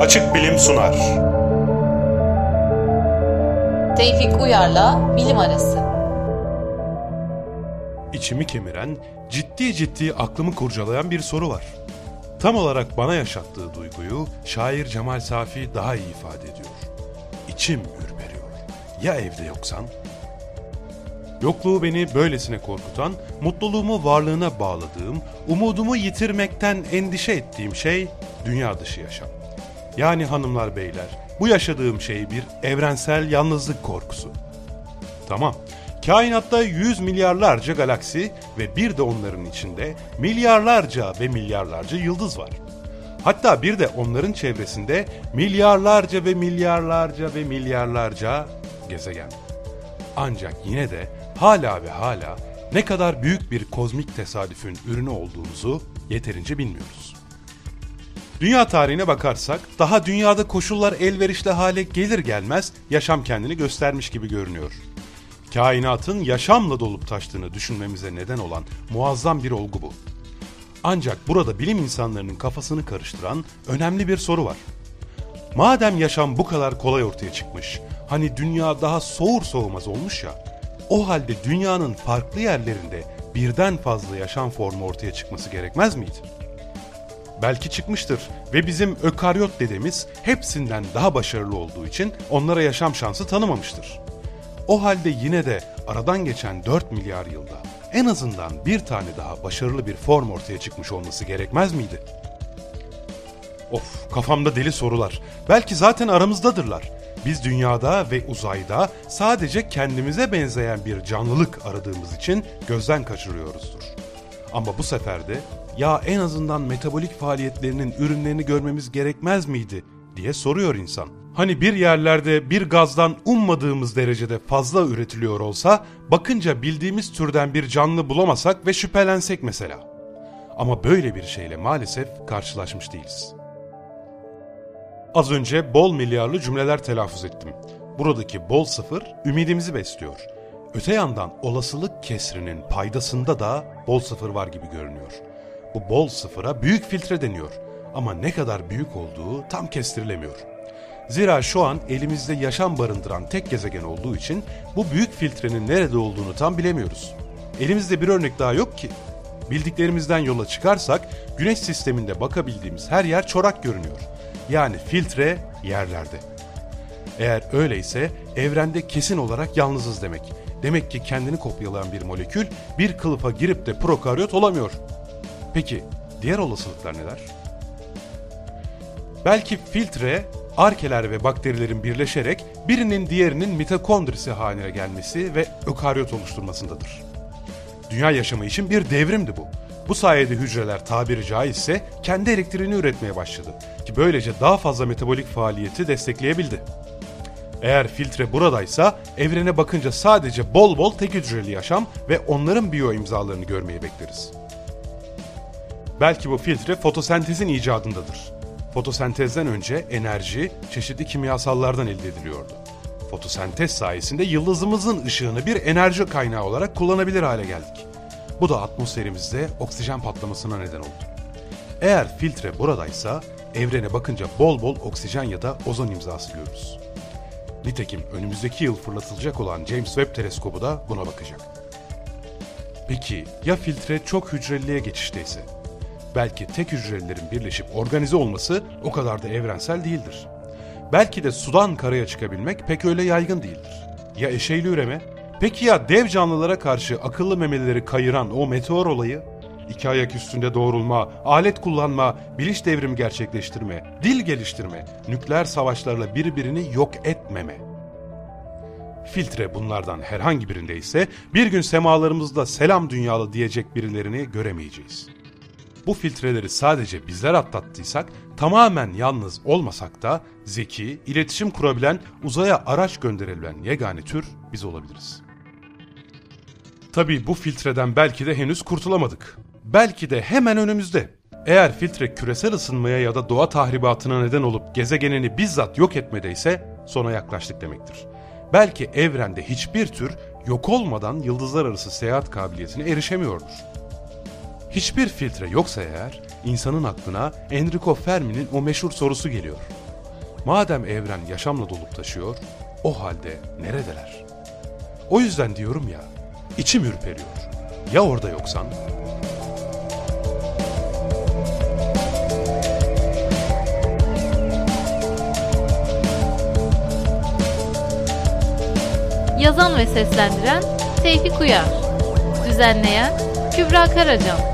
Açık Bilim sunar. Tevfik Uyar'la Bilim Arası. İçimi kemiren, ciddi ciddi aklımı kurcalayan bir soru var. Tam olarak bana yaşattığı duyguyu şair Cemal Safi daha iyi ifade ediyor. İçim ürperiyor. Ya evde yoksan? Yokluğu beni böylesine korkutan, mutluluğumu varlığına bağladığım, umudumu yitirmekten endişe ettiğim şey dünya dışı yaşam. Yani hanımlar beyler, bu yaşadığım şey bir evrensel yalnızlık korkusu. Tamam, kainatta yüz milyarlarca galaksi ve bir de onların içinde milyarlarca ve milyarlarca yıldız var. Hatta bir de onların çevresinde milyarlarca ve milyarlarca ve milyarlarca gezegen. Ancak yine de hala ve hala ne kadar büyük bir kozmik tesadüfün ürünü olduğumuzu yeterince bilmiyoruz. Dünya tarihine bakarsak daha dünyada koşullar elverişli hale gelir gelmez yaşam kendini göstermiş gibi görünüyor. Kainatın yaşamla dolup taştığını düşünmemize neden olan muazzam bir olgu bu. Ancak burada bilim insanlarının kafasını karıştıran önemli bir soru var. Madem yaşam bu kadar kolay ortaya çıkmış, hani dünya daha soğur soğumaz olmuş ya, o halde dünyanın farklı yerlerinde birden fazla yaşam formu ortaya çıkması gerekmez miydi? Belki çıkmıştır ve bizim ökaryot dedemiz hepsinden daha başarılı olduğu için onlara yaşam şansı tanımamıştır. O halde yine de aradan geçen 4 milyar yılda en azından bir tane daha başarılı bir form ortaya çıkmış olması gerekmez miydi? Of kafamda deli sorular. Belki zaten aramızdadırlar. Biz dünyada ve uzayda sadece kendimize benzeyen bir canlılık aradığımız için gözden kaçırıyoruzdur. Ama bu sefer de ya en azından metabolik faaliyetlerinin ürünlerini görmemiz gerekmez miydi diye soruyor insan. Hani bir yerlerde bir gazdan ummadığımız derecede fazla üretiliyor olsa bakınca bildiğimiz türden bir canlı bulamasak ve şüphelensek mesela. Ama böyle bir şeyle maalesef karşılaşmış değiliz. Az önce bol milyarlı cümleler telaffuz ettim. Buradaki bol sıfır ümidimizi besliyor. Öte yandan olasılık kesrinin paydasında da bol sıfır var gibi görünüyor. Bu bol sıfıra büyük filtre deniyor ama ne kadar büyük olduğu tam kestirilemiyor. Zira şu an elimizde yaşam barındıran tek gezegen olduğu için bu büyük filtrenin nerede olduğunu tam bilemiyoruz. Elimizde bir örnek daha yok ki. Bildiklerimizden yola çıkarsak güneş sisteminde bakabildiğimiz her yer çorak görünüyor. Yani filtre yerlerde. Eğer öyleyse evrende kesin olarak yalnızız demek. Demek ki kendini kopyalayan bir molekül bir kılıfa girip de prokaryot olamıyor. Peki diğer olasılıklar neler? Belki filtre arkeler ve bakterilerin birleşerek birinin diğerinin mitokondrisi haline gelmesi ve ökaryot oluşturmasındadır. Dünya yaşamı için bir devrimdi bu. Bu sayede hücreler tabiri caizse kendi elektriğini üretmeye başladı ki böylece daha fazla metabolik faaliyeti destekleyebildi. Eğer filtre buradaysa evrene bakınca sadece bol bol tek hücreli yaşam ve onların biyo imzalarını görmeyi bekleriz. Belki bu filtre fotosentezin icadındadır. Fotosentezden önce enerji çeşitli kimyasallardan elde ediliyordu. Fotosentez sayesinde yıldızımızın ışığını bir enerji kaynağı olarak kullanabilir hale geldik. Bu da atmosferimizde oksijen patlamasına neden oldu. Eğer filtre buradaysa evrene bakınca bol bol oksijen ya da ozon imzası görürüz. Nitekim önümüzdeki yıl fırlatılacak olan James Webb teleskobu da buna bakacak. Peki ya filtre çok hücreliliğe geçişteyse? Belki tek hücrelilerin birleşip organize olması o kadar da evrensel değildir. Belki de sudan karaya çıkabilmek pek öyle yaygın değildir. Ya eşeyli üreme? Peki ya dev canlılara karşı akıllı memelileri kayıran o meteor olayı? İki ayak üstünde doğrulma, alet kullanma, bilinç devrimi gerçekleştirme, dil geliştirme, nükleer savaşlarla birbirini yok etmeme. Filtre bunlardan herhangi birindeyse bir gün semalarımızda selam dünyalı diyecek birilerini göremeyeceğiz. Bu filtreleri sadece bizler atlattıysak, tamamen yalnız olmasak da zeki, iletişim kurabilen, uzaya araç gönderilen yegane tür biz olabiliriz. Tabii bu filtreden belki de henüz kurtulamadık. Belki de hemen önümüzde. Eğer filtre küresel ısınmaya ya da doğa tahribatına neden olup gezegenini bizzat yok etmedeyse sona yaklaştık demektir. Belki evrende hiçbir tür yok olmadan yıldızlar arası seyahat kabiliyetine erişemiyordur. Hiçbir filtre yoksa eğer insanın aklına Enrico Fermi'nin o meşhur sorusu geliyor. Madem evren yaşamla dolup taşıyor, o halde neredeler? O yüzden diyorum ya, içim ürperiyor. Ya orada yoksan? Yazan ve seslendiren Tevfik Uyar Düzenleyen Kübra Karacan